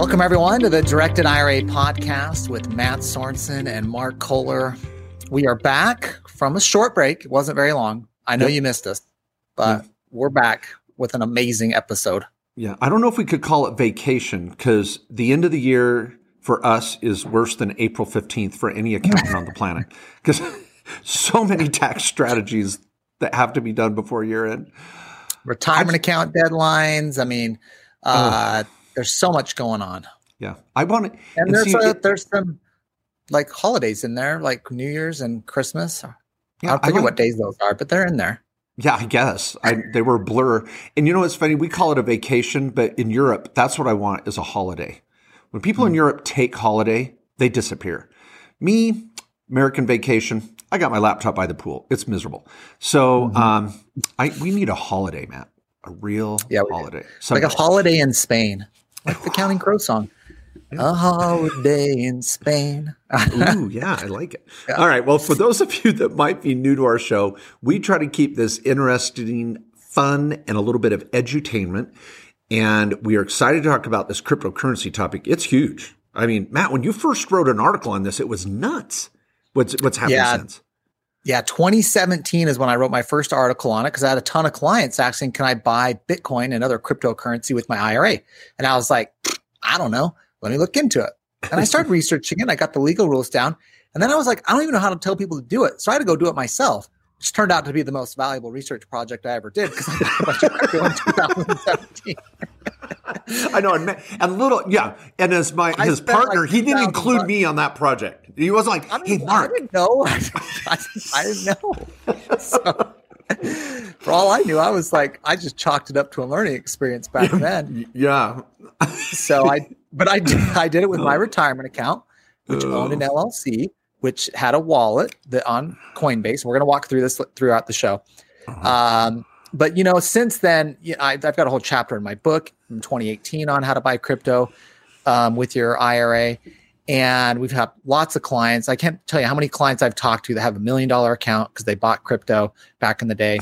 Welcome, everyone, to the Directed IRA podcast with Matt Sorensen and Mark Kohler. We are back from a short break. It wasn't very long. I know yep. you missed us, but we're back with an amazing episode. Yeah, I don't know if we could call it vacation because the end of the year for us is worse than April 15th for any accountant on the planet because so many tax strategies that have to be done before year end. Retirement account deadlines. I mean, uh, there's so much going on. Yeah, I want to. And, and there's see, a, there's some like holidays in there, like New Year's and Christmas. Yeah, I forget I what days those are, but they're in there. Yeah, I guess I, they were blur. And you know what's funny? We call it a vacation, but in Europe, that's what I want is a holiday. When people mm. in hmm. Europe take holiday, they disappear. Me, American vacation. I got my laptop by the pool. It's miserable. So mm-hmm. um, I we need a holiday, Matt. A real yeah, holiday. Like a holiday in Spain, like the Counting Crow song. A holiday in Spain. Ooh, yeah, I like it. Yeah. All right. Well, for those of you that might be new to our show, we try to keep this interesting, fun, and a little bit of edutainment. And we are excited to talk about this cryptocurrency topic. It's huge. I mean, Matt, when you first wrote an article on this, it was nuts. What's what's happened yeah. since? Yeah, 2017 is when I wrote my first article on it because I had a ton of clients asking, "Can I buy Bitcoin and other cryptocurrency with my IRA?" And I was like, "I don't know. Let me look into it." And I started researching it. I got the legal rules down, and then I was like, "I don't even know how to tell people to do it." So I had to go do it myself which turned out to be the most valuable research project I ever did because I got a bunch of crypto in 2017. I know, and, and little, yeah, and as my I his partner, like he didn't include bucks. me on that project. He wasn't like, I mean, "Hey, Mark, I didn't know. I, I didn't know." So, for all I knew, I was like, I just chalked it up to a learning experience back then. Yeah. so I, but I did, I did it with my retirement account, which owned an LLC which had a wallet that on Coinbase. We're going to walk through this throughout the show. Uh-huh. Um, but you know, since then, you know, I, have got a whole chapter in my book in 2018 on how to buy crypto um, with your IRA, and we've had lots of clients. I can't tell you how many clients I've talked to that have a million dollar account because they bought crypto back in the day.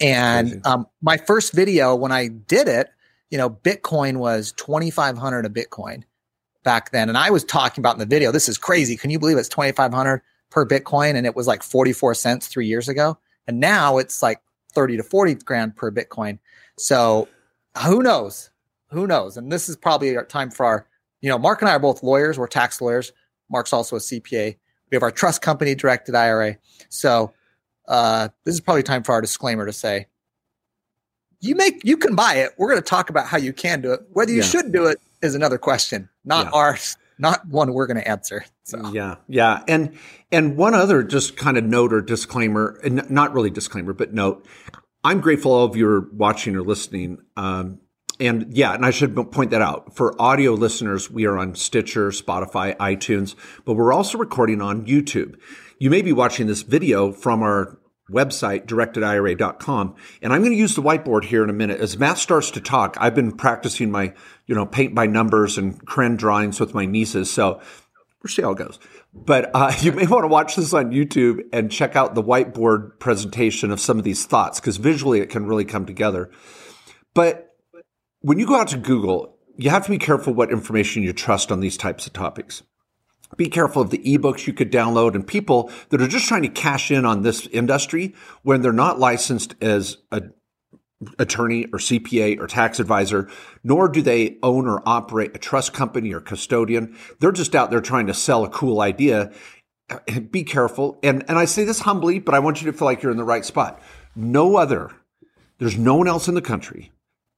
And um, my first video when I did it, you know, Bitcoin was 2,500 a Bitcoin back then. And I was talking about in the video, this is crazy. Can you believe it's 2,500 per Bitcoin? And it was like 44 cents three years ago. And now it's like 30 to 40 grand per Bitcoin. So who knows? Who knows? And this is probably our time for our, you know, Mark and I are both lawyers. We're tax lawyers. Mark's also a CPA. We have our trust company directed IRA. So uh, this is probably time for our disclaimer to say, you make you can buy it. We're going to talk about how you can do it. Whether you yeah. should do it is another question, not yeah. ours, not one we're going to answer. So. Yeah, yeah, and and one other just kind of note or disclaimer, and not really disclaimer, but note. I'm grateful all of you are watching or listening. Um, and yeah, and I should point that out for audio listeners, we are on Stitcher, Spotify, iTunes, but we're also recording on YouTube. You may be watching this video from our website, directedira.com. And I'm going to use the whiteboard here in a minute. As Matt starts to talk, I've been practicing my, you know, paint by numbers and crayon drawings with my nieces. So we'll see how it goes. But uh, you may want to watch this on YouTube and check out the whiteboard presentation of some of these thoughts because visually it can really come together. But when you go out to Google, you have to be careful what information you trust on these types of topics be careful of the ebooks you could download and people that are just trying to cash in on this industry when they're not licensed as a attorney or CPA or tax advisor, nor do they own or operate a trust company or custodian. They're just out there trying to sell a cool idea. Be careful. And, and I say this humbly, but I want you to feel like you're in the right spot. No other, there's no one else in the country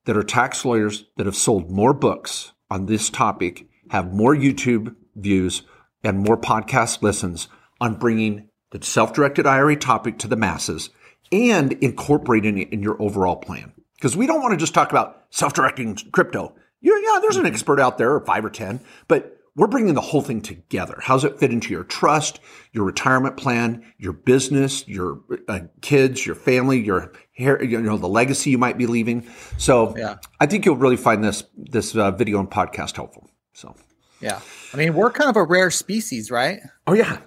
that are tax lawyers that have sold more books on this topic, have more YouTube views, and more podcast listens on bringing the self-directed IRA topic to the masses and incorporating it in your overall plan. Because we don't want to just talk about self-directing crypto. Yeah, yeah, there's an expert out there, or five or 10, but we're bringing the whole thing together. How's it fit into your trust, your retirement plan, your business, your uh, kids, your family, your hair, you know, the legacy you might be leaving. So yeah. I think you'll really find this, this uh, video and podcast helpful. So. Yeah. I mean, we're kind of a rare species, right? Oh, yeah.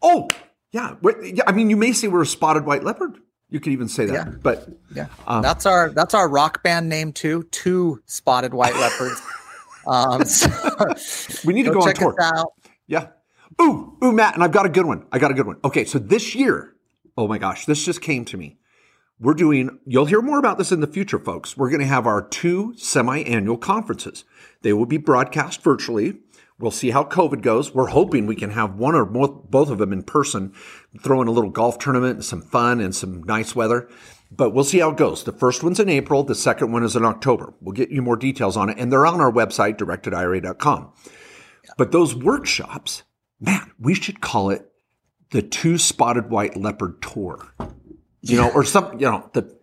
Oh, yeah. yeah. I mean, you may say we're a spotted white leopard. You could even say that. Yeah. But yeah, um, that's our that's our rock band name too. Two spotted white leopards. Um, so we need to go, go on check tour. Yeah. Ooh, ooh, Matt, and I've got a good one. I got a good one. Okay, so this year, oh my gosh, this just came to me. We're doing, you'll hear more about this in the future, folks. We're going to have our two semi annual conferences. They will be broadcast virtually. We'll see how COVID goes. We're hoping we can have one or both of them in person, throw in a little golf tournament and some fun and some nice weather. But we'll see how it goes. The first one's in April. The second one is in October. We'll get you more details on it. And they're on our website, directedira.com. But those workshops, man, we should call it the two spotted white leopard tour. You know, or some, you know, the,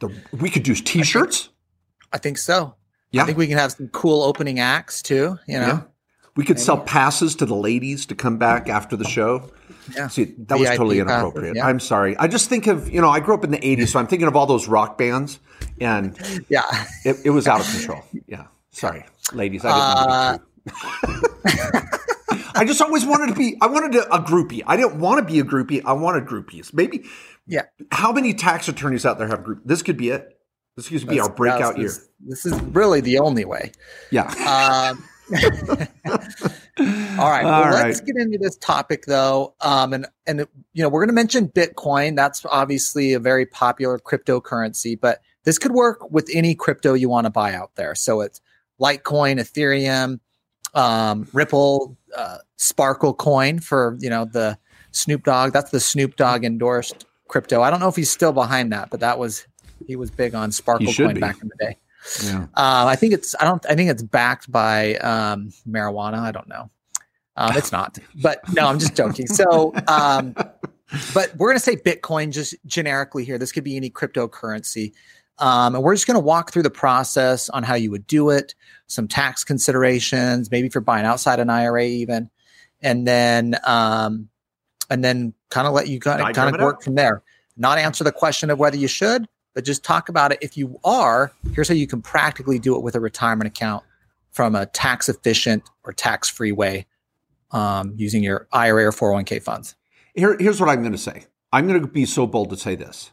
the, we could do t-shirts. I think so. Yeah. I think we can have some cool opening acts too. You know, Yeah. We could sell passes to the ladies to come back after the show. Yeah. See, that was totally inappropriate. yeah. I'm sorry. I just think of, you know, I grew up in the 80s, so I'm thinking of all those rock bands, and yeah. it, it was out of control. Yeah. Sorry, ladies. I didn't to. I just always wanted to be, I wanted to, a groupie. I didn't want to be a groupie. I wanted groupies. Maybe, Yeah. how many tax attorneys out there have group? This could be it. This could be our breakout year. This, this is really the only way. Yeah. Um, all right. All well, right. let's get into this topic though. Um, and and you know we're going to mention Bitcoin. That's obviously a very popular cryptocurrency, but this could work with any crypto you want to buy out there. So it's Litecoin, Ethereum, um, Ripple, uh, Sparkle Coin for you know the Snoop Dogg. That's the Snoop Dogg endorsed crypto. I don't know if he's still behind that, but that was he was big on Sparkle Coin be. back in the day. yeah. Um, I think it's I don't I think it's backed by um, marijuana. I don't know. Um, it's not, but no, I'm just joking. So, um, but we're gonna say Bitcoin just generically here. This could be any cryptocurrency, um, and we're just gonna walk through the process on how you would do it, some tax considerations, maybe if you're buying outside an IRA even, and then um, and then kind of let you kind of kind of work out. from there. Not answer the question of whether you should, but just talk about it. If you are, here's how you can practically do it with a retirement account from a tax efficient or tax free way um, using your IRA or 401k funds. Here, here's what I'm going to say. I'm going to be so bold to say this.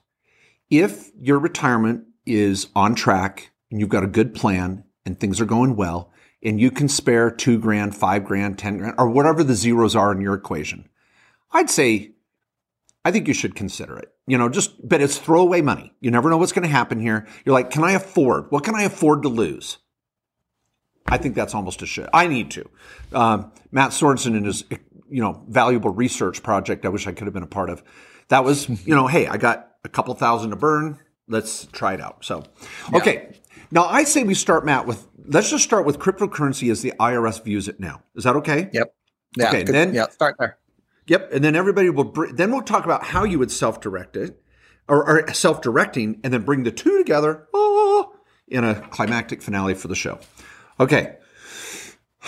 If your retirement is on track and you've got a good plan and things are going well, and you can spare two grand, five grand, 10 grand, or whatever the zeros are in your equation, I'd say, I think you should consider it. You know, just, but it's throwaway money. You never know what's going to happen here. You're like, can I afford? What can I afford to lose? I think that's almost a should. I need to. Um, Matt Sorensen and his, you know, valuable research project. I wish I could have been a part of. That was, you know, hey, I got a couple thousand to burn. Let's try it out. So, okay. Now I say we start, Matt, with let's just start with cryptocurrency as the IRS views it now. Is that okay? Yep. Yeah. Okay, good- then- yeah. Start there. Yep. And then everybody will, br- then we'll talk about how you would self direct it or, or self directing and then bring the two together oh, in a climactic finale for the show. Okay.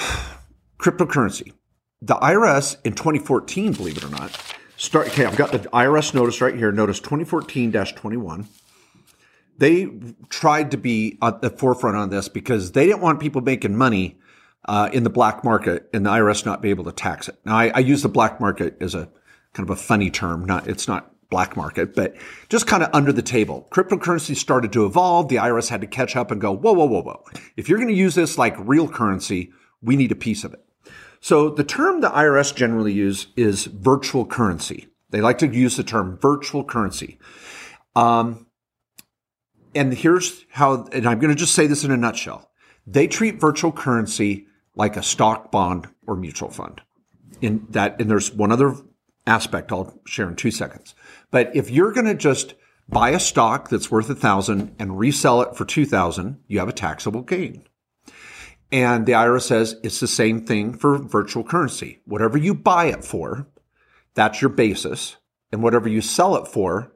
Cryptocurrency. The IRS in 2014, believe it or not, start. Okay, I've got the IRS notice right here. Notice 2014 21. They tried to be at the forefront on this because they didn't want people making money uh, in the black market and the IRS not be able to tax it. Now, I, I use the black market as a kind of a funny term. Not it's not black market, but just kind of under the table. Cryptocurrency started to evolve. The IRS had to catch up and go, whoa, whoa, whoa, whoa. If you're going to use this like real currency, we need a piece of it. So the term the IRS generally use is virtual currency. They like to use the term virtual currency. Um, and here's how, and I'm going to just say this in a nutshell. They treat virtual currency like a stock bond or mutual fund. In that, and there's one other aspect I'll share in two seconds. But if you're going to just buy a stock that's worth a thousand and resell it for two thousand, you have a taxable gain. And the IRS says it's the same thing for virtual currency. Whatever you buy it for, that's your basis. And whatever you sell it for,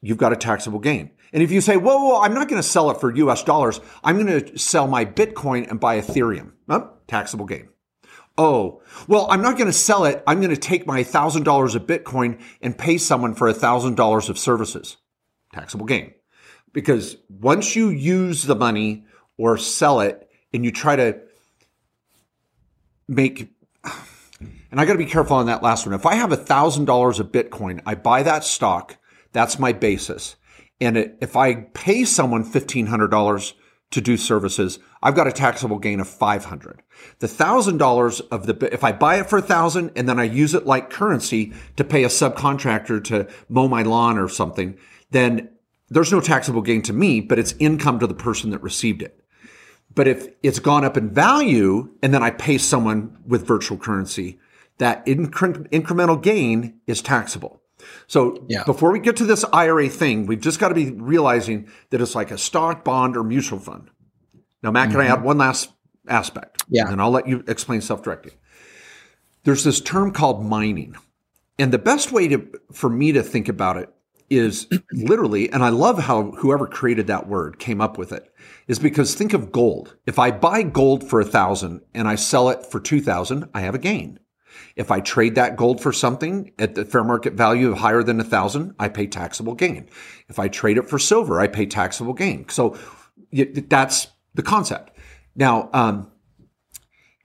you've got a taxable gain. And if you say, whoa, whoa, I'm not going to sell it for US dollars, I'm going to sell my Bitcoin and buy Ethereum, oh, taxable gain. Oh, well, I'm not going to sell it. I'm going to take my $1,000 of Bitcoin and pay someone for $1,000 of services. Taxable gain. Because once you use the money or sell it and you try to make, and I got to be careful on that last one. If I have $1,000 of Bitcoin, I buy that stock, that's my basis. And if I pay someone $1,500 to do services, I've got a taxable gain of 500. The $1,000 of the, if I buy it for a thousand and then I use it like currency to pay a subcontractor to mow my lawn or something, then there's no taxable gain to me, but it's income to the person that received it. But if it's gone up in value and then I pay someone with virtual currency, that incre- incremental gain is taxable. So yeah. before we get to this IRA thing, we've just got to be realizing that it's like a stock, bond, or mutual fund. Now, Matt, mm-hmm. can I add one last aspect? Yeah. And I'll let you explain self directing. There's this term called mining. And the best way to, for me to think about it is literally, and I love how whoever created that word came up with it, is because think of gold. If I buy gold for a thousand and I sell it for two thousand, I have a gain. If I trade that gold for something at the fair market value of higher than a thousand, I pay taxable gain. If I trade it for silver, I pay taxable gain. So that's the concept. Now, um,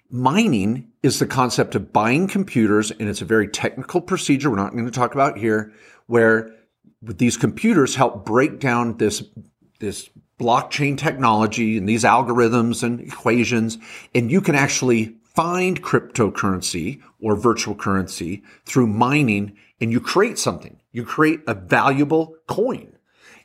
mining is the concept of buying computers, and it's a very technical procedure. We're not going to talk about here, where these computers help break down this this blockchain technology and these algorithms and equations, and you can actually find cryptocurrency or virtual currency through mining and you create something. You create a valuable coin.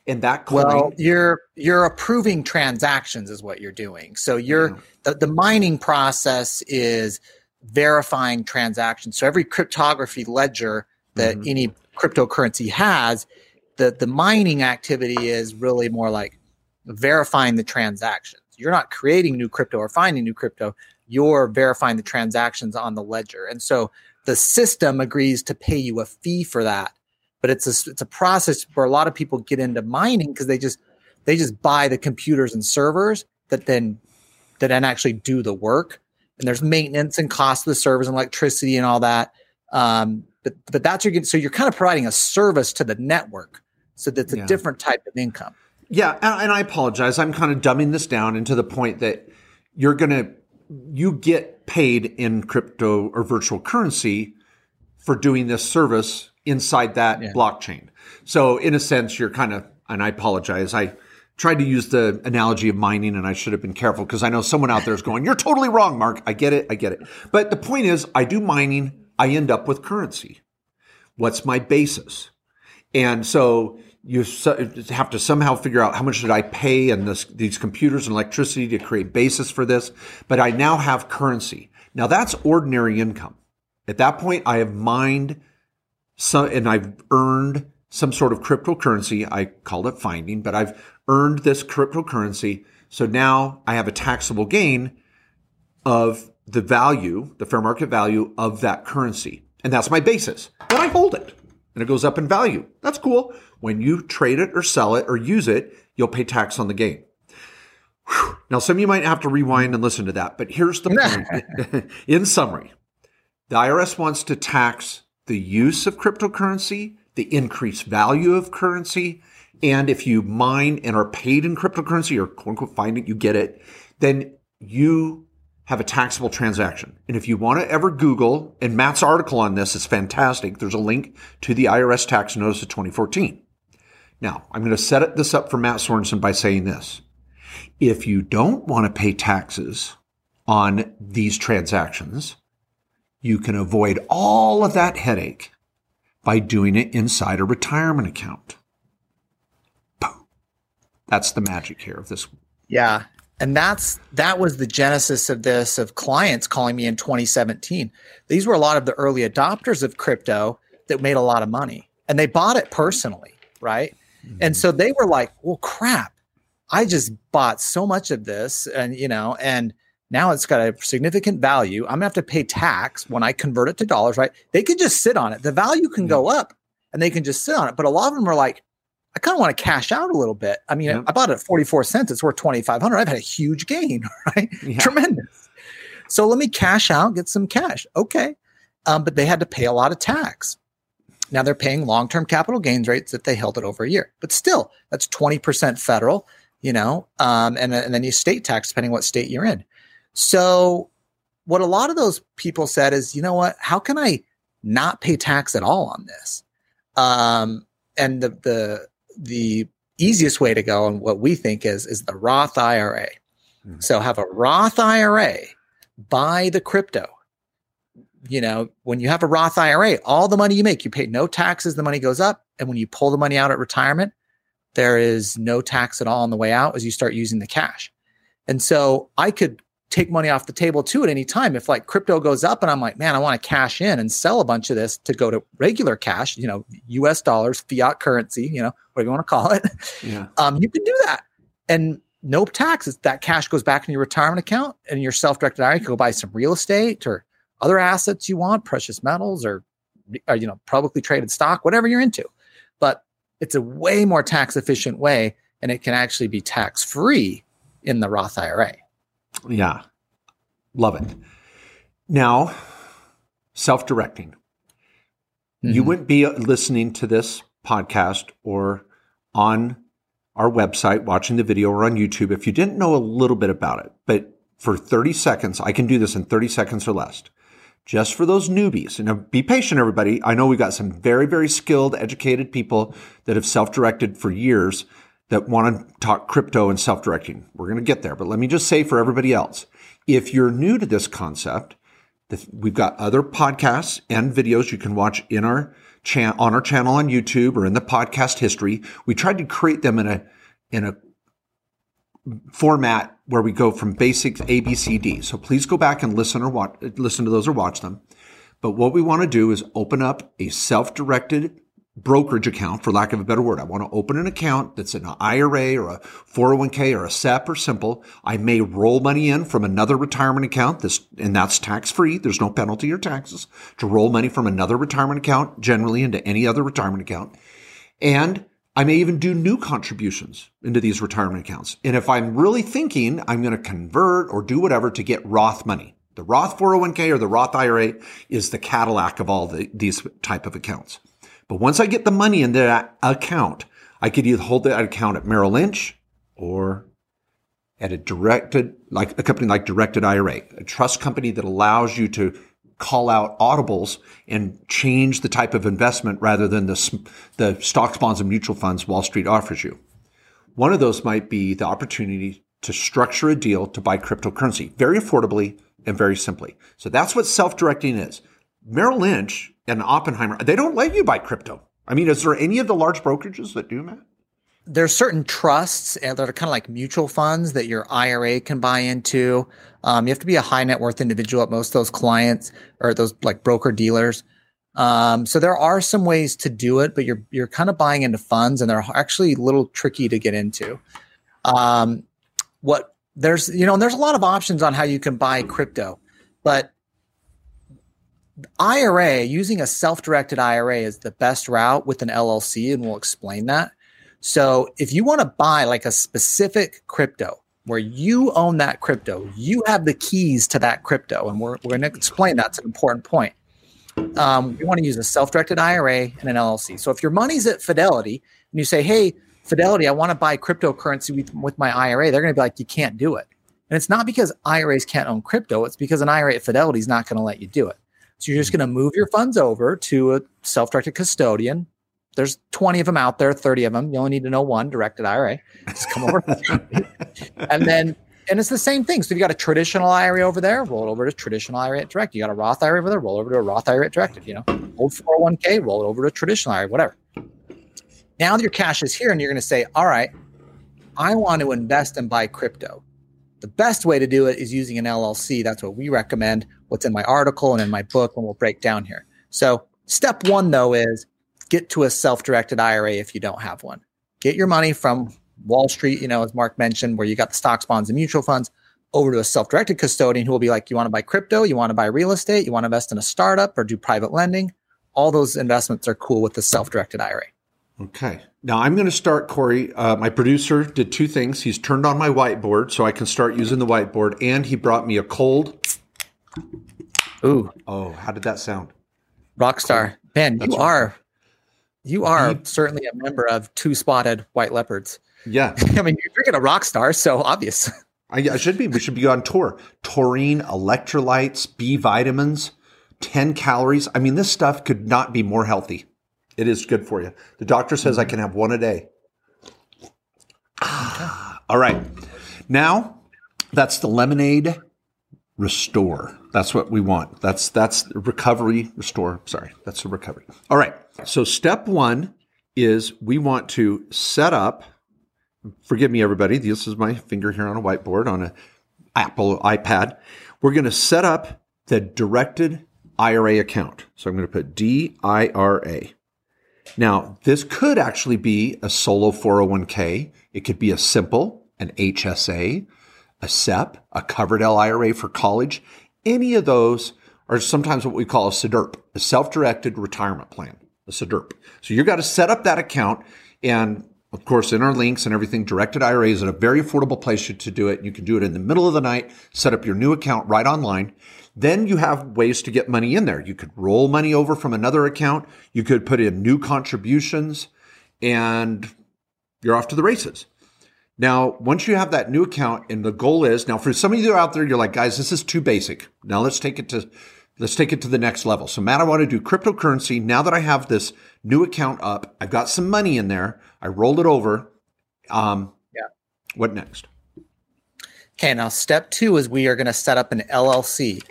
And that coin Well, you're you're approving transactions is what you're doing. So you're yeah. the, the mining process is verifying transactions. So every cryptography ledger that mm-hmm. any cryptocurrency has, the the mining activity is really more like verifying the transactions. You're not creating new crypto or finding new crypto you're verifying the transactions on the ledger. And so the system agrees to pay you a fee for that. But it's a, it's a process where a lot of people get into mining because they just they just buy the computers and servers that then that then actually do the work. And there's maintenance and cost of the servers and electricity and all that. Um, but but that's your so you're kind of providing a service to the network. So that's a yeah. different type of income. Yeah, and I apologize. I'm kind of dumbing this down into the point that you're going to you get paid in crypto or virtual currency for doing this service inside that yeah. blockchain. So in a sense, you're kind of, and I apologize. I tried to use the analogy of mining and I should have been careful because I know someone out there is going, you're totally wrong, Mark. I get it. I get it. But the point is I do mining. I end up with currency. What's my basis? And so you have to somehow figure out how much did I pay and these computers and electricity to create basis for this. But I now have currency. Now that's ordinary income. At that point, I have mined some, and I've earned some sort of cryptocurrency. I called it finding, but I've earned this cryptocurrency. So now I have a taxable gain of the value, the fair market value of that currency. And that's my basis. Then I hold it and it goes up in value. That's cool. When you trade it or sell it or use it, you'll pay tax on the gain. Whew. Now, some of you might have to rewind and listen to that, but here's the point. in summary, the IRS wants to tax the use of cryptocurrency, the increased value of currency, and if you mine and are paid in cryptocurrency or quote unquote find it, you get it, then you have a taxable transaction. And if you want to ever Google, and Matt's article on this is fantastic, there's a link to the IRS tax notice of 2014. Now, I'm going to set this up for Matt Sorensen by saying this. If you don't want to pay taxes on these transactions, you can avoid all of that headache by doing it inside a retirement account. Boom. That's the magic here of this. Yeah and that's that was the genesis of this of clients calling me in 2017 these were a lot of the early adopters of crypto that made a lot of money and they bought it personally right? Mm-hmm. and so they were like well crap. I just bought so much of this and you know and now it's got a significant value. I'm going to have to pay tax when i convert it to dollars right? They could just sit on it. The value can mm-hmm. go up and they can just sit on it but a lot of them are like I kind of want to cash out a little bit. I mean, I bought it at 44 cents. It's worth 2,500. I've had a huge gain, right? Yeah. Tremendous. So let me cash out, get some cash. Okay. Um, but they had to pay a lot of tax. Now they're paying long term capital gains rates if they held it over a year. But still, that's 20% federal, you know, um, and, and then you state tax depending what state you're in. So what a lot of those people said is, you know what? How can I not pay tax at all on this? Um, and the, the the easiest way to go and what we think is is the Roth IRA. Mm-hmm. So have a Roth IRA, buy the crypto. You know, when you have a Roth IRA, all the money you make, you pay no taxes, the money goes up. And when you pull the money out at retirement, there is no tax at all on the way out as you start using the cash. And so I could take money off the table too at any time. If like crypto goes up and I'm like, man, I want to cash in and sell a bunch of this to go to regular cash, you know, US dollars, fiat currency, you know, whatever you want to call it. Yeah. Um, you can do that. And no taxes. That cash goes back in your retirement account and your self-directed IRA. You can go buy some real estate or other assets you want, precious metals or, or you know, publicly traded stock, whatever you're into. But it's a way more tax efficient way and it can actually be tax free in the Roth IRA. Yeah. Love it. Now, self directing. Mm-hmm. You wouldn't be listening to this podcast or on our website, watching the video or on YouTube if you didn't know a little bit about it. But for 30 seconds, I can do this in 30 seconds or less. Just for those newbies. And be patient, everybody. I know we've got some very, very skilled, educated people that have self directed for years that want to talk crypto and self directing. We're going to get there. But let me just say for everybody else if you're new to this concept, we've got other podcasts and videos you can watch in our chan- on our channel on YouTube or in the podcast history. We tried to create them in a in a format where we go from basics A, B, C, D. So please go back and listen or watch, listen to those or watch them. But what we want to do is open up a self-directed brokerage account, for lack of a better word. I want to open an account that's an IRA or a 401k or a SEP or simple. I may roll money in from another retirement account. This, and that's tax free. There's no penalty or taxes to roll money from another retirement account generally into any other retirement account. And I may even do new contributions into these retirement accounts. And if I'm really thinking I'm going to convert or do whatever to get Roth money, the Roth 401k or the Roth IRA is the Cadillac of all the, these type of accounts. But once I get the money in that account, I could either hold that account at Merrill Lynch or at a directed, like a company like Directed IRA, a trust company that allows you to call out audibles and change the type of investment rather than the, the stocks, bonds, and mutual funds Wall Street offers you. One of those might be the opportunity to structure a deal to buy cryptocurrency very affordably and very simply. So that's what self-directing is. Merrill Lynch and Oppenheimer, they don't let you buy crypto. I mean, is there any of the large brokerages that do, Matt? There's certain trusts that are kind of like mutual funds that your IRA can buy into. Um, you have to be a high net worth individual at most of those clients or those like broker dealers. Um, so there are some ways to do it, but you're you're kind of buying into funds, and they're actually a little tricky to get into. Um, what there's you know and there's a lot of options on how you can buy crypto, but IRA, using a self directed IRA is the best route with an LLC, and we'll explain that. So, if you want to buy like a specific crypto where you own that crypto, you have the keys to that crypto, and we're, we're going to explain that's an important point. Um, you want to use a self directed IRA and an LLC. So, if your money's at Fidelity and you say, Hey, Fidelity, I want to buy cryptocurrency with, with my IRA, they're going to be like, You can't do it. And it's not because IRAs can't own crypto, it's because an IRA at Fidelity is not going to let you do it. So you're just going to move your funds over to a self-directed custodian. There's 20 of them out there, 30 of them. You only need to know one directed IRA. Just come over. and then, and it's the same thing. So if you got a traditional IRA over there, roll it over to traditional IRA at direct. You got a Roth IRA over there, roll over to a Roth IRA at directed. You know, old 401k, roll it over to traditional IRA, whatever. Now that your cash is here and you're going to say, all right, I want to invest and buy crypto. The best way to do it is using an LLC. That's what we recommend what's in my article and in my book, and we'll break down here. So, step one, though, is get to a self directed IRA if you don't have one. Get your money from Wall Street, you know, as Mark mentioned, where you got the stocks, bonds, and mutual funds over to a self directed custodian who will be like, you want to buy crypto, you want to buy real estate, you want to invest in a startup or do private lending. All those investments are cool with the self directed IRA. Okay. Now I'm going to start, Corey. Uh, my producer did two things. He's turned on my whiteboard so I can start using the whiteboard, and he brought me a cold Ooh. Oh, how did that sound? Rockstar. Man, you are you are certainly a member of two spotted white leopards. Yeah. I mean, you're drinking a rock star, so obvious. I, I, should be. We should be on tour. Taurine, electrolytes, B vitamins, 10 calories. I mean, this stuff could not be more healthy. It is good for you. The doctor says. I can have one a day. Ah, all right. Now that's the lemonade restore. That's what we want. That's that's recovery restore. Sorry, that's the recovery. All right. So step one is we want to set up. Forgive me, everybody. This is my finger here on a whiteboard on a Apple iPad. We're going to set up the directed IRA account. So I'm going to put DIRA. Now, this could actually be a solo 401k. It could be a simple, an HSA, a SEP, a Coverdell IRA for college. Any of those are sometimes what we call a SDIRP, a self-directed retirement plan, a SDIRP. So you've got to set up that account and of course, in our links and everything, directed IRA is a very affordable place to do it. You can do it in the middle of the night, set up your new account right online. Then you have ways to get money in there. You could roll money over from another account. You could put in new contributions and you're off to the races. Now, once you have that new account and the goal is now for some of you out there, you're like, guys, this is too basic. Now let's take it to let's take it to the next level. So Matt, I want to do cryptocurrency. Now that I have this new account up, I've got some money in there. I rolled it over. Um, yeah. What next? Okay, now step two is we are going to set up an LLC.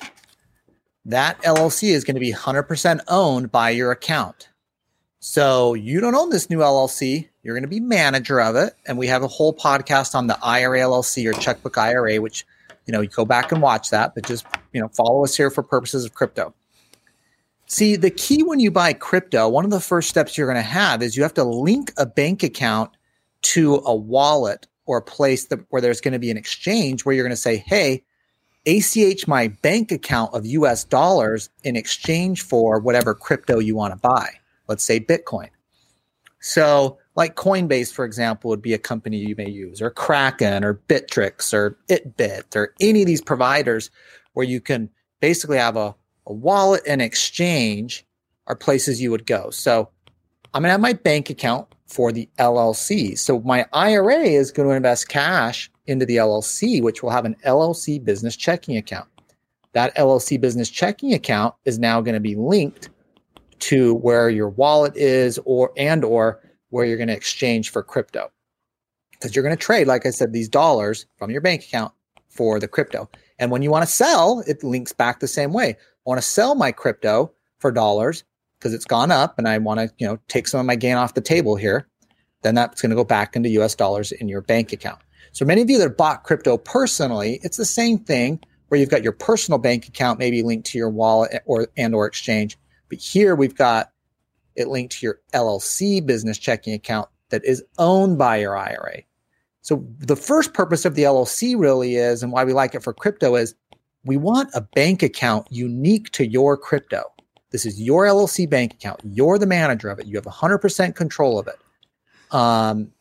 That LLC is going to be 100% owned by your account. So you don't own this new LLC. You're going to be manager of it. And we have a whole podcast on the IRA LLC or checkbook IRA, which, you know, you go back and watch that, but just, you know, follow us here for purposes of crypto. See, the key when you buy crypto, one of the first steps you're going to have is you have to link a bank account to a wallet or a place that, where there's going to be an exchange where you're going to say, hey, ACH my bank account of US dollars in exchange for whatever crypto you want to buy. Let's say Bitcoin. So, like Coinbase, for example, would be a company you may use, or Kraken, or Bittrex, or Itbit, or any of these providers where you can basically have a, a wallet and exchange are places you would go. So, I'm going to have my bank account for the LLC. So, my IRA is going to invest cash into the LLC, which will have an LLC business checking account. That LLC business checking account is now going to be linked to where your wallet is or and or where you're going to exchange for crypto. Because you're going to trade, like I said, these dollars from your bank account for the crypto. And when you want to sell, it links back the same way. I want to sell my crypto for dollars because it's gone up and I want to, you know, take some of my gain off the table here. Then that's going to go back into US dollars in your bank account. So many of you that bought crypto personally, it's the same thing where you've got your personal bank account maybe linked to your wallet or and or exchange. But here we've got it linked to your LLC business checking account that is owned by your IRA. So the first purpose of the LLC really is, and why we like it for crypto is we want a bank account unique to your crypto. This is your LLC bank account. You're the manager of it. You have 100% control of it. Um,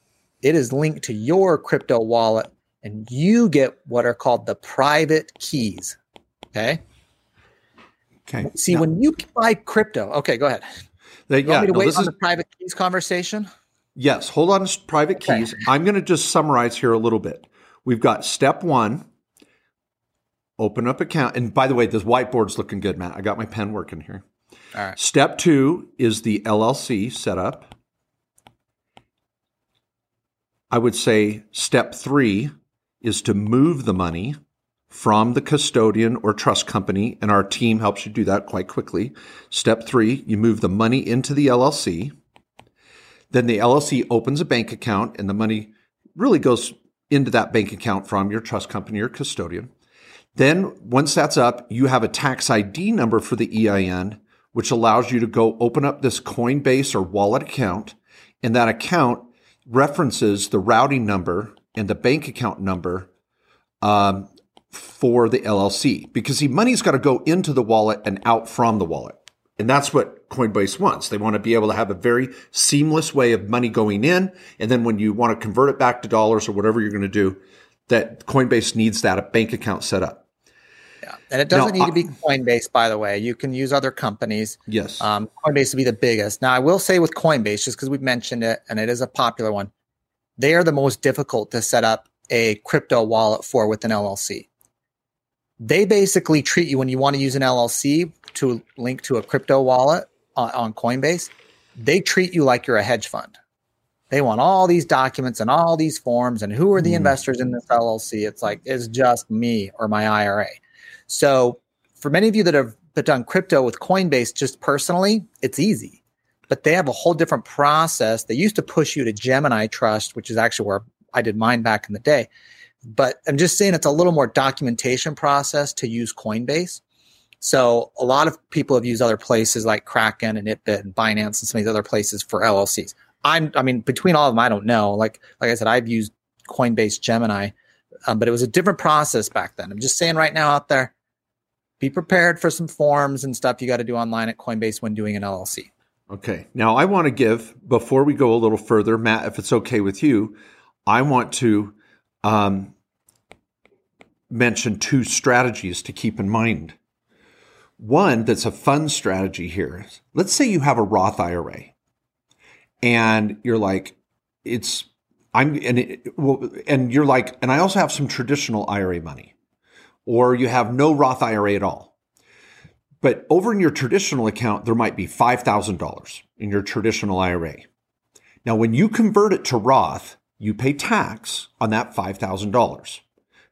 it is linked to your crypto wallet, and you get what are called the private keys. Okay. Okay. See, now, when you buy crypto, okay, go ahead. The, you yeah, want me to no, wait on is, the private keys conversation? Yes, hold on to private okay. keys. I'm going to just summarize here a little bit. We've got step one, open up account. And by the way, this whiteboard's looking good, Matt. I got my pen working here. All right. Step two is the LLC setup. I would say step three is to move the money from the custodian or trust company, and our team helps you do that quite quickly. Step three, you move the money into the LLC. Then the LLC opens a bank account, and the money really goes into that bank account from your trust company or custodian. Then, once that's up, you have a tax ID number for the EIN, which allows you to go open up this Coinbase or wallet account, and that account references the routing number and the bank account number um, for the LLC because the money's got to go into the wallet and out from the wallet. And that's what Coinbase wants. They want to be able to have a very seamless way of money going in. And then when you want to convert it back to dollars or whatever you're going to do, that Coinbase needs that a bank account set up. Yeah. And it doesn't now, need to be Coinbase, by the way. You can use other companies. Yes. Um, Coinbase would be the biggest. Now, I will say with Coinbase, just because we've mentioned it and it is a popular one, they are the most difficult to set up a crypto wallet for with an LLC they basically treat you when you want to use an LLC to link to a crypto wallet on, on Coinbase. They treat you like you're a hedge fund. They want all these documents and all these forms and who are the Mm. investors in this LLC? It's like it's just me or my IRA. So for many of you that have done crypto with Coinbase just personally, it's easy. But they have a whole different process. They used to push you to Gemini Trust, which is actually where I did mine back in the day. But I'm just saying it's a little more documentation process to use Coinbase. So a lot of people have used other places like Kraken and Itbit and Binance and some of these other places for LLCs. I'm, I mean, between all of them, I don't know. Like, like I said, I've used Coinbase Gemini, um, but it was a different process back then. I'm just saying right now out there, be prepared for some forms and stuff you got to do online at Coinbase when doing an LLC. Okay. Now I want to give before we go a little further, Matt, if it's okay with you, I want to um, mention two strategies to keep in mind. One that's a fun strategy here. Let's say you have a Roth IRA, and you're like, it's I'm and it, well, and you're like, and I also have some traditional IRA money, or you have no Roth IRA at all. But over in your traditional account, there might be $5,000 in your traditional IRA. Now, when you convert it to Roth, you pay tax on that $5,000.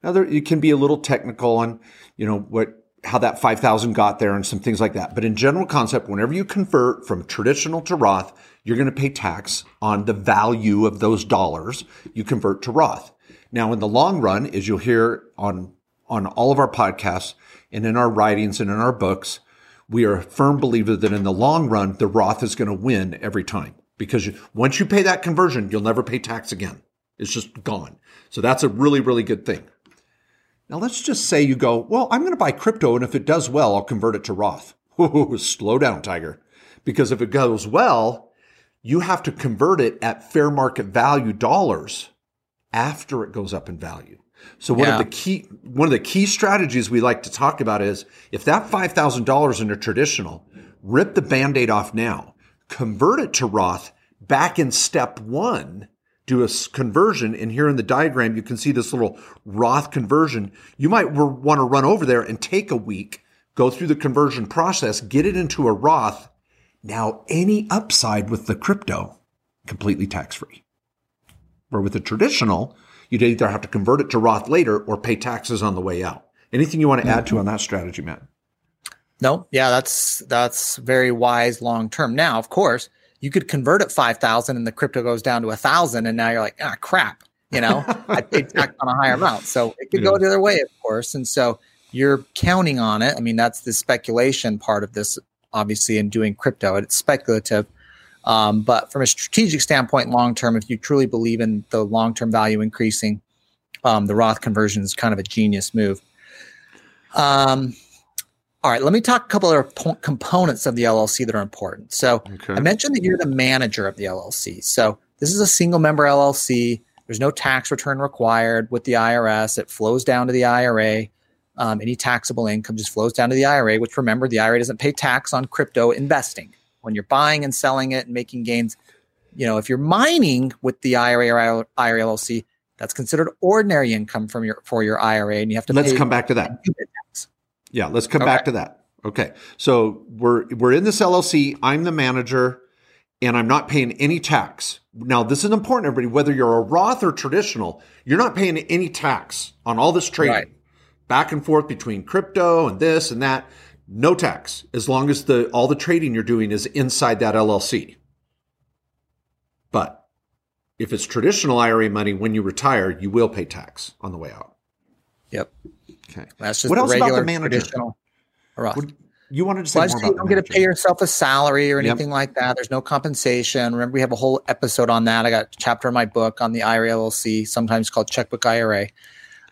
Now, there, it can be a little technical on, you know, what, how that 5,000 got there and some things like that. But in general concept, whenever you convert from traditional to Roth, you're going to pay tax on the value of those dollars you convert to Roth. Now, in the long run, as you'll hear on, on all of our podcasts and in our writings and in our books, we are a firm believer that in the long run, the Roth is going to win every time because you, once you pay that conversion, you'll never pay tax again. It's just gone. So that's a really, really good thing. Now let's just say you go, well, I'm going to buy crypto, and if it does well, I'll convert it to Roth. Ooh, slow down, Tiger. Because if it goes well, you have to convert it at fair market value dollars after it goes up in value. So one Yeah. of the key one of the key strategies we like to talk about is if that five thousand dollars in a traditional, rip the band-aid off now, convert it to Roth back in step one, do a conversion, and here in the diagram you can see this little Roth conversion. You might want to run over there and take a week, go through the conversion process, get it into a Roth. Now any upside with the crypto, completely tax-free. Where with the traditional, you'd either have to convert it to Roth later or pay taxes on the way out. Anything you want to add to on that strategy, Matt? No, yeah, that's that's very wise long term. Now, of course, you could convert at five thousand and the crypto goes down to a thousand, and now you're like, ah, crap. You know, I paid tax on a higher amount, so it could go the other way, of course. And so you're counting on it. I mean, that's the speculation part of this, obviously, in doing crypto. It's speculative, um, but from a strategic standpoint, long term, if you truly believe in the long term value increasing, um, the Roth conversion is kind of a genius move. Um, all right, let me talk a couple other po- components of the LLC that are important. So Okay. I mentioned that you're the manager of the LLC. So this is a single member LLC. There's no tax return required with the IRS. It flows down to the IRA. Um, any taxable income just flows down to the IRA, which remember, the IRA doesn't pay tax on crypto investing. When you're buying and selling it and making gains, you know, if you're mining with the IRA or IRA LLC, that's considered ordinary income from your for your IRA, and you have to Let's come back to that. tax. Yeah, let's come Okay. back to that. Okay. So we're we're in this LLC. I'm the manager and I'm not paying any tax. Now, this is important, everybody. Whether you're a Roth or traditional, you're not paying any tax on all this trading. Right. Back and forth between crypto and this and that. No tax as long as the all the trading you're doing is inside that LLC. But if it's traditional IRA money, when you retire, you will pay tax on the way out. Yep, Okay. that's just What else about the manager? traditional. What- You wanted to say Well, more just- you about don't get to pay yourself a salary or Yep. anything like that. There's no compensation. Remember, we have a whole episode on that. I got a chapter in my book on the IRA LLC, sometimes called Checkbook IRA.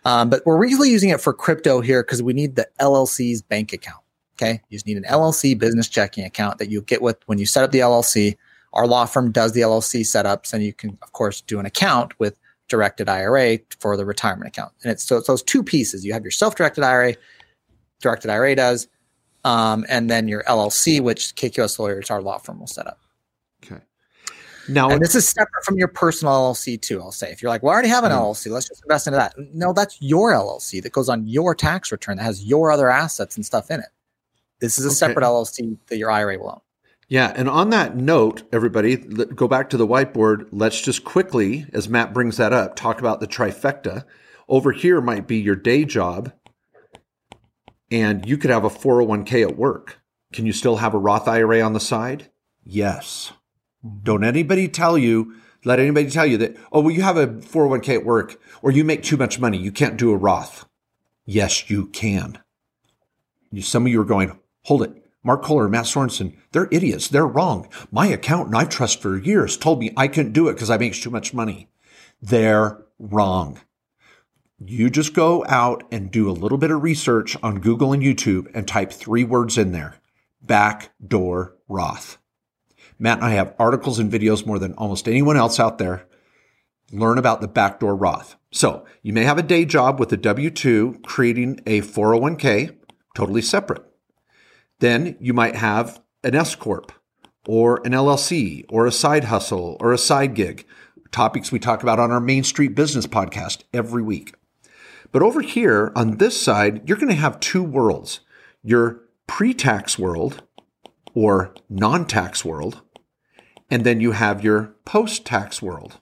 Um, but we're really using it for crypto here because we need the LLC's bank account. Okay, you just need an LLC business checking account that you get with when you set up the LLC. Our law firm does the LLC setups, and you can, of course, do an account with directed IRA for the retirement account. And it's so it's those two pieces. You have your self-directed IRA, directed IRA does, um, and then your LLC, which KKOS Lawyers, our law firm, will set up. Okay. Now, And this is separate from your personal LLC too. I'll say if you're like, well, I already have an Mm. LLC, let's just invest into that. No, that's your LLC that goes on your tax return that has your other assets and stuff in it. This is a Okay. separate LLC that your IRA will own. Yeah. And on that note, everybody, go back to the whiteboard. Let's just quickly, as Matt brings that up, talk about the trifecta. Over here might be your day job, and you could have a 401k at work. Can you still have a Roth IRA on the side? Yes. Don't anybody tell you, let anybody tell you that, oh, well, you have a 401k at work or you make too much money. You can't do a Roth. Yes, you can. Some of you are going, hold it. Mark Kohler Matt Sorensen, they're idiots. They're wrong. My accountant I've trusted for years told me I couldn't do it because I make too much money. They're wrong. You just go out and do a little bit of research on Google and YouTube and type three words in there. Backdoor Roth. Matt and I have articles and videos more than almost anyone else out there. Learn about the backdoor Roth. So you may have a day job with a W 2 creating a 401k, totally separate. Then you might have an S Corp or an LLC or a side hustle or a side gig, topics we talk about on our Main Street Business podcast every week. But over here on this side, you're going to have two worlds your pre tax world or non tax world, and then you have your post tax world.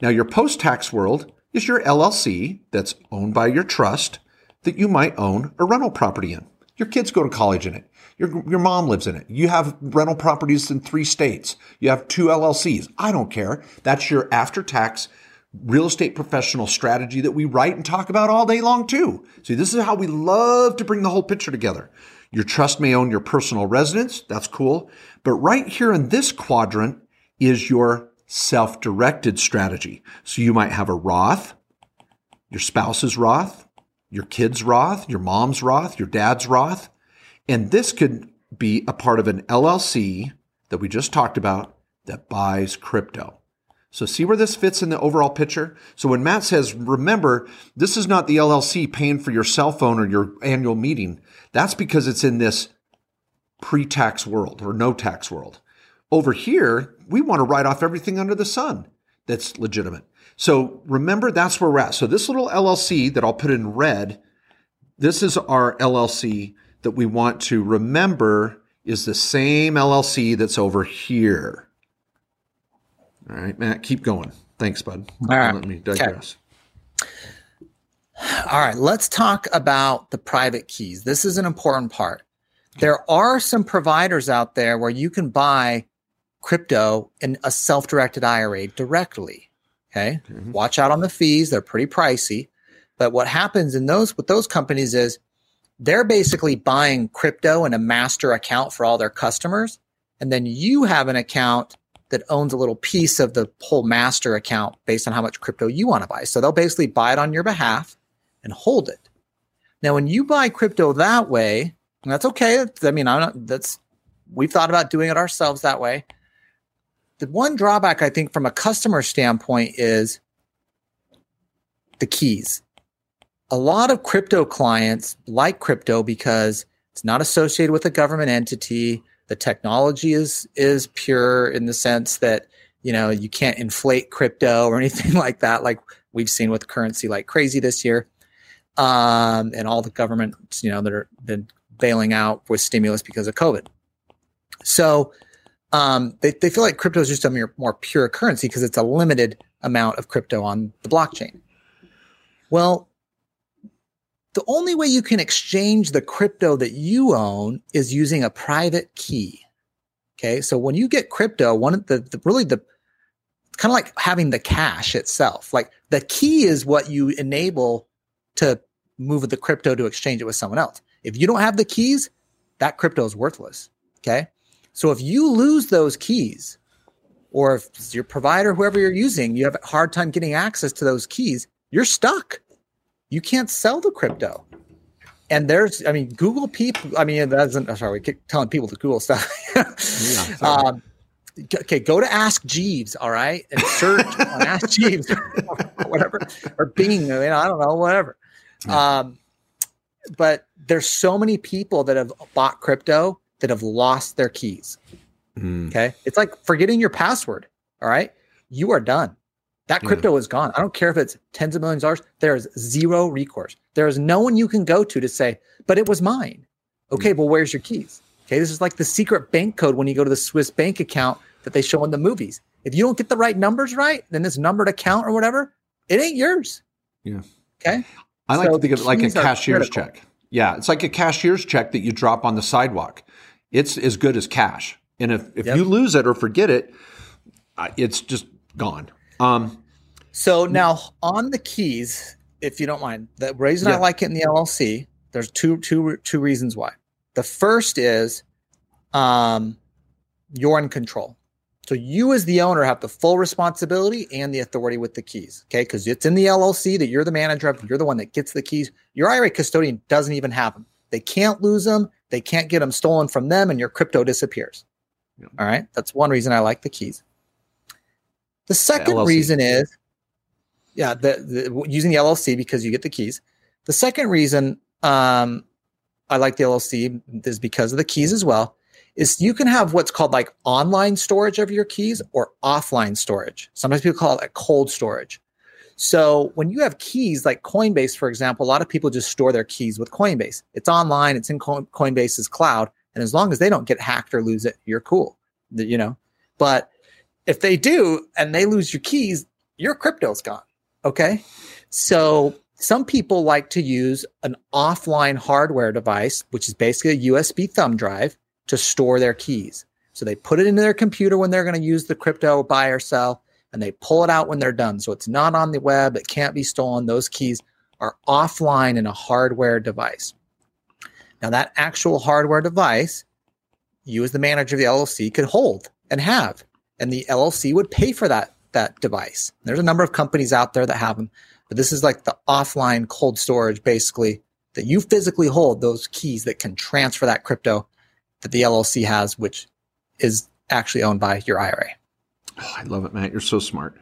Now, your post tax world is your LLC that's owned by your trust that you might own a rental property in. Your kids go to college in it. Your, your mom lives in it. You have rental properties in three states. You have two LLCs. I don't care. That's your after tax real estate professional strategy that we write and talk about all day long too. See, this is how we love to bring the whole picture together. Your trust may own your personal residence. That's cool. But right here in this quadrant is your self-directed strategy. So you might have a Roth, your spouse's Roth, your kid's Roth, your mom's Roth, your dad's Roth. And this could be a part of an LLC that we just talked about that buys crypto. So see where this fits in the overall picture? So when Matt says, remember, this is not the LLC paying for your cell phone or your annual meeting. That's because it's in this pre-tax world or no tax world. Over here, we want to write off everything under the sun that's legitimate. So remember, that's where we're at. So this little LLC that I'll put in red, this is our LLC that we want to remember is the same LLC that's over here. All right, Matt, keep going. Thanks, bud. All right. Let me digress. Okay. All right, let's talk about the private keys. This is an important part. There are some providers out there where you can buy crypto in a self directed IRA directly. Okay. Mm-hmm. Watch out on the fees. They're pretty pricey. But what happens in those with those companies is they're basically buying crypto in a master account for all their customers. And then you have an account that owns a little piece of the whole master account based on how much crypto you want to buy. So they'll basically buy it on your behalf and hold it. Now, when you buy crypto that way, that's okay. I mean, I'm not, that's, we've thought about doing it ourselves that way. The one drawback I think from a customer standpoint is the keys. A lot of crypto clients like crypto because it's not associated with a government entity. The technology is is pure in the sense that you know you can't inflate crypto or anything like that, like we've seen with currency like crazy this year, um, and all the governments you know that are been bailing out with stimulus because of COVID. So um, they they feel like crypto is just a more, more pure currency because it's a limited amount of crypto on the blockchain. Well, the only way you can exchange the crypto that you own is using a private key. Okay. So when you get crypto, one of the, the really the kind of like having the cash itself, like the key is what you enable to move the crypto to exchange it with someone else. If you don't have the keys, that crypto is worthless. Okay. So if you lose those keys, or if your provider, whoever you're using, you have a hard time getting access to those keys, you're stuck you can't sell the crypto. And there's, I mean, Google people. I mean, that's oh, sorry, we keep telling people to Google stuff. yeah, um, okay, go to Ask Jeeves, all right, and search on Ask Jeeves or whatever, or Bing. You know, I don't know, whatever. Yeah. Um, but there's so many people that have bought crypto that have lost their keys. Mm. Okay, it's like forgetting your password. All right, you are done. That crypto is gone. I don't care if it's tens of millions of dollars. There is zero recourse. There is no one you can go to to say, but it was mine. Okay, mm. well, where's your keys? Okay, this is like the secret bank code when you go to the Swiss bank account that they show in the movies. If you don't get the right numbers right, then this numbered account or whatever, it ain't yours. Yeah. Okay. I like So to think of it like a cashier's critical. check. Yeah, it's like a cashier's check that you drop on the sidewalk. It's as good as cash. And if, if Yep. you lose it or forget it, it's just gone. Um, So now on the keys, if you don't mind, the reason I like it in the LLC, there's two two two reasons why. The first is um you're in control. So you as the owner have the full responsibility and the authority with the keys. Okay. Because it's in the LLC that you're the manager of, you're the one that gets the keys. Your IRA custodian doesn't even have them. They can't lose them, they can't get them stolen from them, and your crypto disappears. Yeah. All right. That's one reason I like the keys. The second LLC. reason is yeah, the, the using the LLC because you get the keys. The second reason um, I like the LLC is because of the keys as well. Is you can have what's called like online storage of your keys or offline storage. Sometimes people call it like cold storage. So when you have keys like Coinbase, for example, a lot of people just store their keys with Coinbase. It's online, it's in Coinbase's cloud, and as long as they don't get hacked or lose it, you're cool. You know, but if they do and they lose your keys, your crypto's gone. Okay. So some people like to use an offline hardware device, which is basically a USB thumb drive to store their keys. So they put it into their computer when they're going to use the crypto buy or sell, and they pull it out when they're done. So it's not on the web, it can't be stolen. Those keys are offline in a hardware device. Now, that actual hardware device, you as the manager of the LLC could hold and have, and the LLC would pay for that that device. There's a number of companies out there that have them, but this is like the offline cold storage, basically, that you physically hold those keys that can transfer that crypto that the LLC has, which is actually owned by your IRA. oh, I love it, Matt. You're so smart.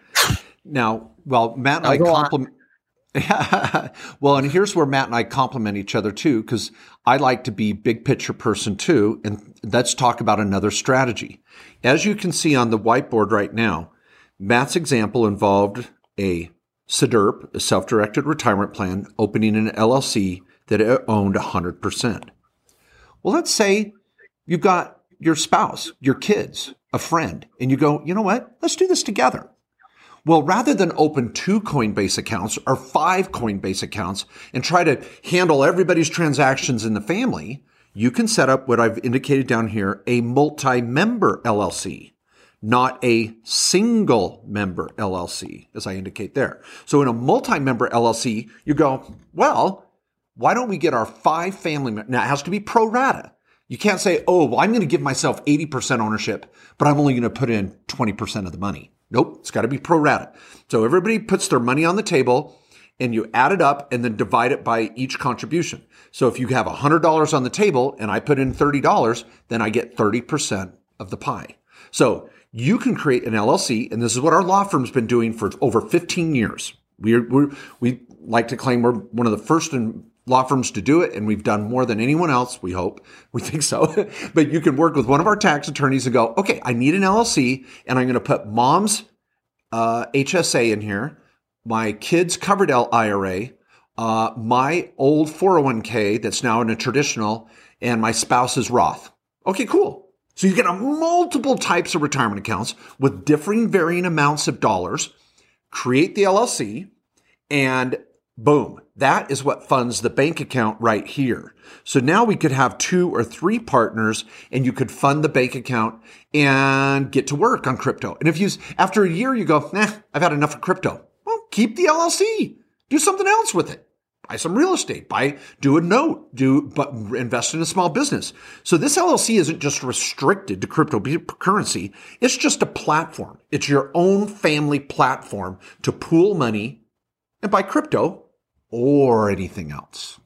Now, well, Matt and I compliment. well, and here's where Matt and I complement each other too, because I like to be big picture person too. And let's talk about another strategy. As you can see on the whiteboard right now, Matt's example involved a SDRP, a self-directed retirement plan, opening an LLC that it owned 100%. Well, let's say you've got your spouse, your kids, a friend, and you go, you know what? Let's do this together. Well, rather than open two Coinbase accounts or five Coinbase accounts and try to handle everybody's transactions in the family, you can set up what I've indicated down here a multi member LLC, not a single member LLC, as I indicate there. So in a multi member LLC, you go, well, why don't we get our five family members? Now it has to be pro rata. You can't say, oh, well, I'm going to give myself 80% ownership, but I'm only going to put in 20% of the money. Nope, it's got to be pro rata. So everybody puts their money on the table and you add it up and then divide it by each contribution. So if you have $100 on the table and I put in $30, then I get 30% of the pie. So you can create an LLC, and this is what our law firm's been doing for over 15 years. We're, we like to claim we're one of the first in law firms to do it, and we've done more than anyone else, we hope. We think so. but you can work with one of our tax attorneys and go, okay, I need an LLC, and I'm going to put mom's uh, HSA in here, my kids' Coverdell IRA, uh, my old 401k that's now in a traditional, and my spouse's Roth. Okay, cool. So you get multiple types of retirement accounts with differing varying amounts of dollars. Create the LLC, and boom, that is what funds the bank account right here. So now we could have two or three partners and you could fund the bank account and get to work on crypto. And if you, after a year, you go, nah, I've had enough of crypto. Well, keep the LLC. Do something else with it. Buy some real estate. Buy, do a note. Do, but invest in a small business. So this LLC isn't just restricted to cryptocurrency. It's just a platform. It's your own family platform to pool money and buy crypto or anything else.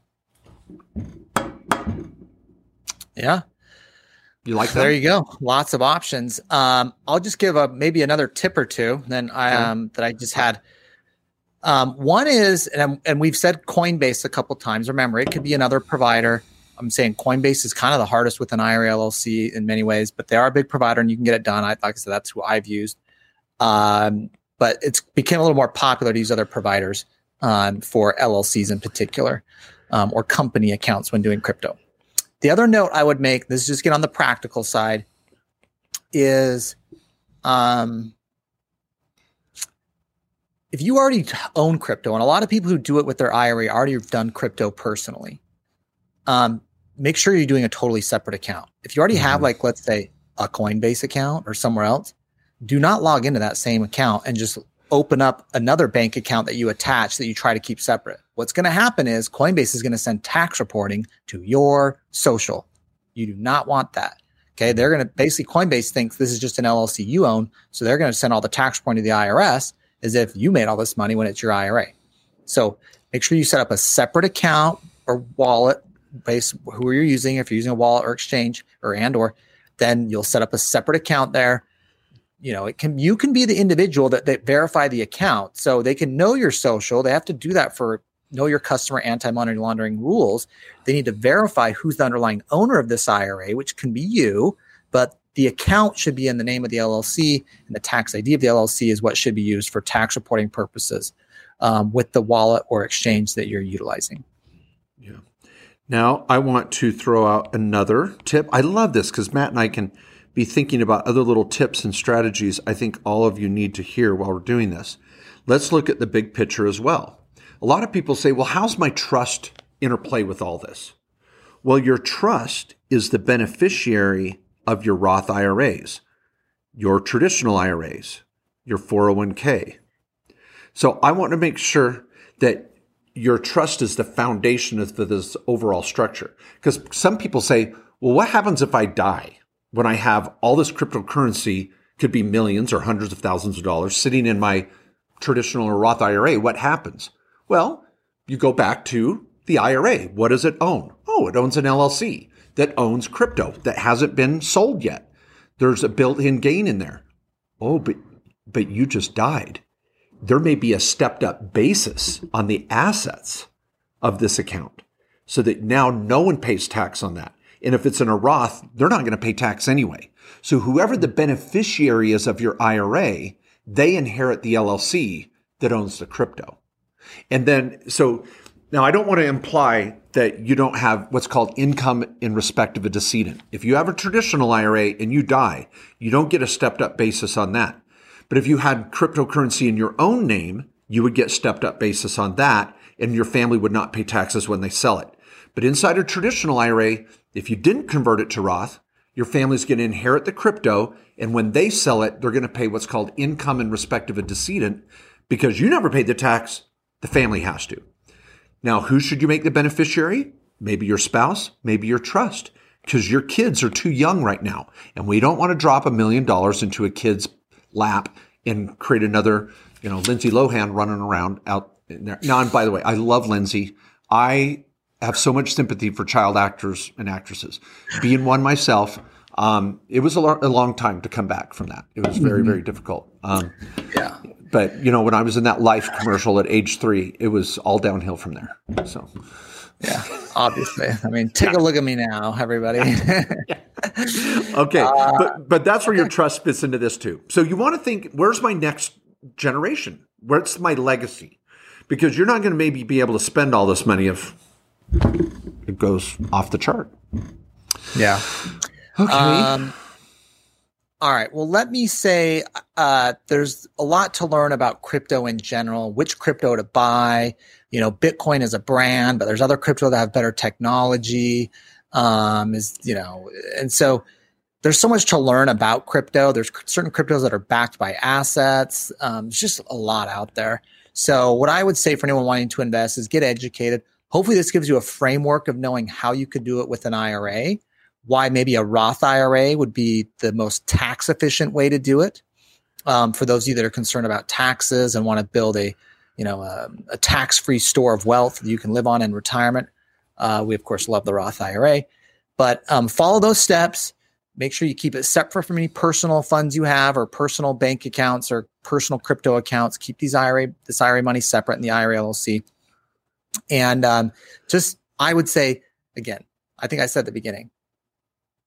Yeah. You like that? There you go. Lots of options. Um, I'll just give a maybe another tip or two. Then I um, that I just had. Um, one is, and, and we've said Coinbase a couple times. Remember, it could be another provider. I'm saying Coinbase is kind of the hardest with an IRA LLC in many ways, but they are a big provider and you can get it done. I, like I said, that's who I've used. Um, but it's became a little more popular to use other providers um, for LLCs in particular um, or company accounts when doing crypto. The other note I would make, this is just get on the practical side, is um, if you already own crypto, and a lot of people who do it with their IRA already have done crypto personally, um, make sure you're doing a totally separate account. If you already mm-hmm. have, like, let's say, a Coinbase account or somewhere else, do not log into that same account and just open up another bank account that you attach that you try to keep separate. What's going to happen is Coinbase is going to send tax reporting to your social. You do not want that. Okay. They're going to basically, Coinbase thinks this is just an LLC you own. So they're going to send all the tax reporting to the IRS as if you made all this money when it's your IRA. So make sure you set up a separate account or wallet based who you're using. If you're using a wallet or exchange or and or, then you'll set up a separate account there. You know, it can you can be the individual that, that verify the account. So they can know your social. They have to do that for know your customer anti-money laundering rules. They need to verify who's the underlying owner of this IRA, which can be you, but the account should be in the name of the LLC, and the tax ID of the LLC is what should be used for tax reporting purposes um, with the wallet or exchange that you're utilizing. Yeah. Now, I want to throw out another tip. I love this because Matt and I can be thinking about other little tips and strategies I think all of you need to hear while we're doing this. Let's look at the big picture as well. A lot of people say, well, how's my trust interplay with all this? Well, your trust is the beneficiary of your Roth IRAs, your traditional IRAs, your 401k. So I want to make sure that your trust is the foundation of this overall structure. Because some people say, well, what happens if I die when I have all this cryptocurrency, could be millions or hundreds of thousands of dollars sitting in my traditional or Roth IRA? What happens? Well, you go back to the IRA. What does it own? Oh, it owns an LLC that owns crypto that hasn't been sold yet. There's a built-in gain in there. Oh, but but you just died. There may be a stepped up basis on the assets of this account so that now no one pays tax on that. And if it's in a Roth, they're not going to pay tax anyway. So whoever the beneficiary is of your IRA, they inherit the LLC that owns the crypto. And then, so now I don't want to imply that you don't have what's called income in respect of a decedent. If you have a traditional IRA and you die, you don't get a stepped up basis on that. But if you had cryptocurrency in your own name, you would get stepped up basis on that and your family would not pay taxes when they sell it. But inside a traditional IRA, if you didn't convert it to Roth, your family's going to inherit the crypto. And when they sell it, they're going to pay what's called income in respect of a decedent because you never paid the tax. The family has to. Now, who should you make the beneficiary? Maybe your spouse, maybe your trust, because your kids are too young right now. And we don't want to drop a million dollars into a kid's lap and create another, you know, Lindsay Lohan running around out in there. Now, and by the way, I love Lindsay. I have so much sympathy for child actors and actresses. Being one myself, um, it was a, lo- a, long time to come back from that. It was very, mm-hmm. very difficult. Um, yeah. But you know, when I was in that Life commercial at age three, it was all downhill from there. So. Yeah, obviously. I mean, take yeah. a look at me now, everybody. okay, uh, but but that's where your trust fits into this too. So you want to think, where's my next generation? Where's my legacy? Because you're not going to maybe be able to spend all this money if it goes off the chart. Yeah. Okay. Um, all right. Well, let me say uh, there's a lot to learn about crypto in general, which crypto to buy. You know, Bitcoin is a brand, but there's other crypto that have better technology. Um, is you know, and so there's so much to learn about crypto. There's certain cryptos that are backed by assets. Um, there's just a lot out there. So, what I would say for anyone wanting to invest is get educated. Hopefully, this gives you a framework of knowing how you could do it with an IRA why maybe a Roth IRA would be the most tax efficient way to do it. Um, for those of you that are concerned about taxes and want to build a, you know, a, a tax free store of wealth that you can live on in retirement, uh, we of course love the Roth IRA. But um, follow those steps. Make sure you keep it separate from any personal funds you have or personal bank accounts or personal crypto accounts. Keep these IRA this IRA money separate in the IRA LLC. And um, just I would say again, I think I said at the beginning,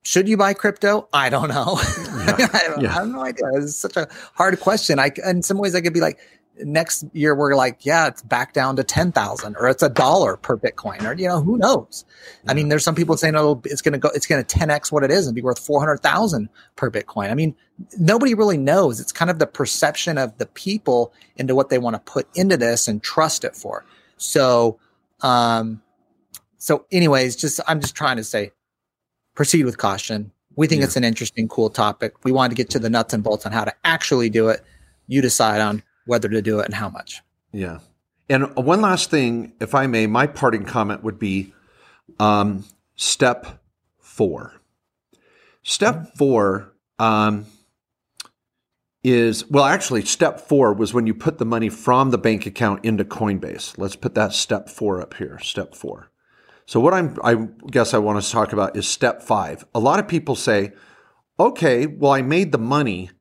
should you buy crypto? I don't know. Yeah. I, yeah. I, have no idea. It's such a hard question. I, in some ways, I could be like, next year we're like, yeah, it's back down to 10,000 or it's a dollar per Bitcoin or, you know, who knows? I mean, there's some people saying, oh, it's going to go, it's going to 10x what it is and be worth 400,000 per Bitcoin. I mean, nobody really knows. It's kind of the perception of the people into what they want to put into this and trust it for. So, um, so anyways, just, I'm just trying to say, proceed with caution. We think yeah. it's an interesting, cool topic. We wanted to get to the nuts and bolts on how to actually do it. You decide on whether to do it and how much. Yeah. And one last thing, if I may, my parting comment would be um, step four. Step four um, is, well, actually, step four was when you put the money from the bank account into Coinbase. Let's put that step four up here, step four. So, what I'm, I guess I want to talk about is step five. A lot of people say, okay, well, I made the money.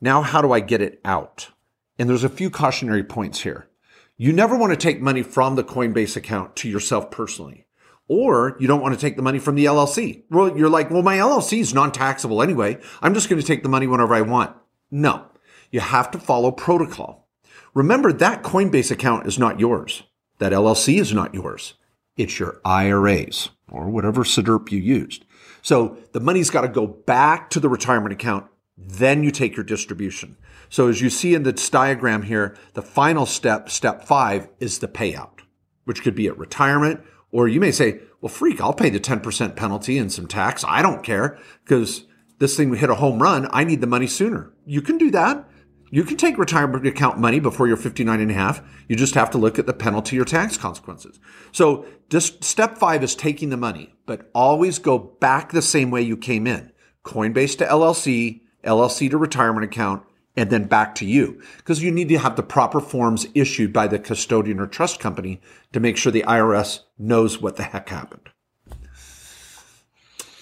Now, how do I get it out? And there's a few cautionary points here. You never want to take money from the Coinbase account to yourself personally. Or you don't want to take the money from the LLC. Well, you're like, well, my LLC is non-taxable anyway. I'm just going to take the money whenever I want. No, you have to follow protocol. Remember that Coinbase account is not yours. That LLC is not yours. It's your IRAs or whatever SDRP you used. So the money's got to go back to the retirement account. Then you take your distribution. So as you see in this diagram here, the final step, step five, is the payout, which could be at retirement, or you may say, well, freak, I'll pay the 10% penalty and some tax. I don't care because this thing hit a home run. I need the money sooner. You can do that. You can take retirement account money before you're 59 and a half. You just have to look at the penalty or tax consequences. So just step five is taking the money, but always go back the same way you came in. Coinbase to LLC, LLC to retirement account, and then back to you because you need to have the proper forms issued by the custodian or trust company to make sure the IRS knows what the heck happened.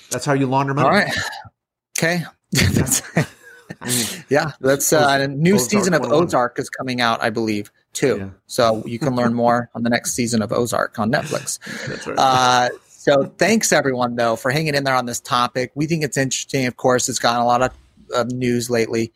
That's how you launder money. All right. Okay. Yeah, that's uh, a new Ozark season of Ozark is coming out, I believe, too. Yeah. So you can learn more on the next season of Ozark on Netflix. That's right. Uh, so thanks everyone though for hanging in there on this topic. We think it's interesting. Of course, it's gotten a lot of uh, news lately.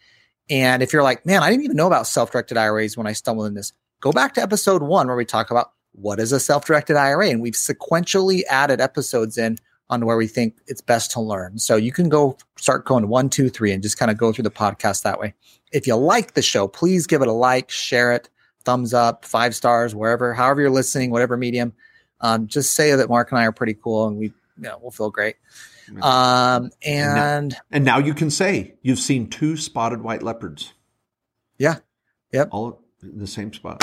And if you're like, man, I didn't even know about self directed IRAs when I stumbled in this, go back to episode one where we talk about what is a self directed IRA. And we've sequentially added episodes in on where we think it's best to learn. So you can go start going one, two, three, and just kind of go through the podcast that way. If you like the show, please give it a like, share it, thumbs up, five stars, wherever, however you're listening, whatever medium. Um, just say that Mark and I are pretty cool and we, you know, we'll feel great. Um, and and now, and now you can say you've seen two spotted white leopards. Yeah. Yep. All the same spot.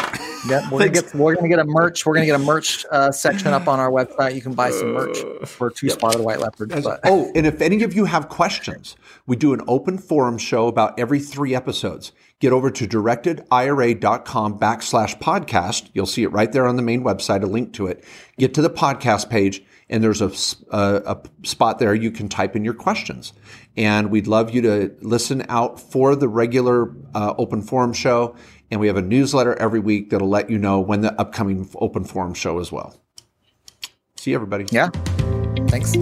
Yep. We're gonna get we're gonna get a merch. We're gonna get a merch uh, section up on our website. You can buy some merch for two yep. spotted white leopards. But. Oh, and if any of you have questions, we do an open forum show about every three episodes. Get over to directedira.com backslash podcast. You'll see it right there on the main website, a link to it. Get to the podcast page and there's a, a, a, spot there you can type in your questions. And we'd love you to listen out for the regular uh, open forum show. And we have a newsletter every week that'll let you know when the upcoming open forum show as well. See you, everybody. Yeah. Thanks.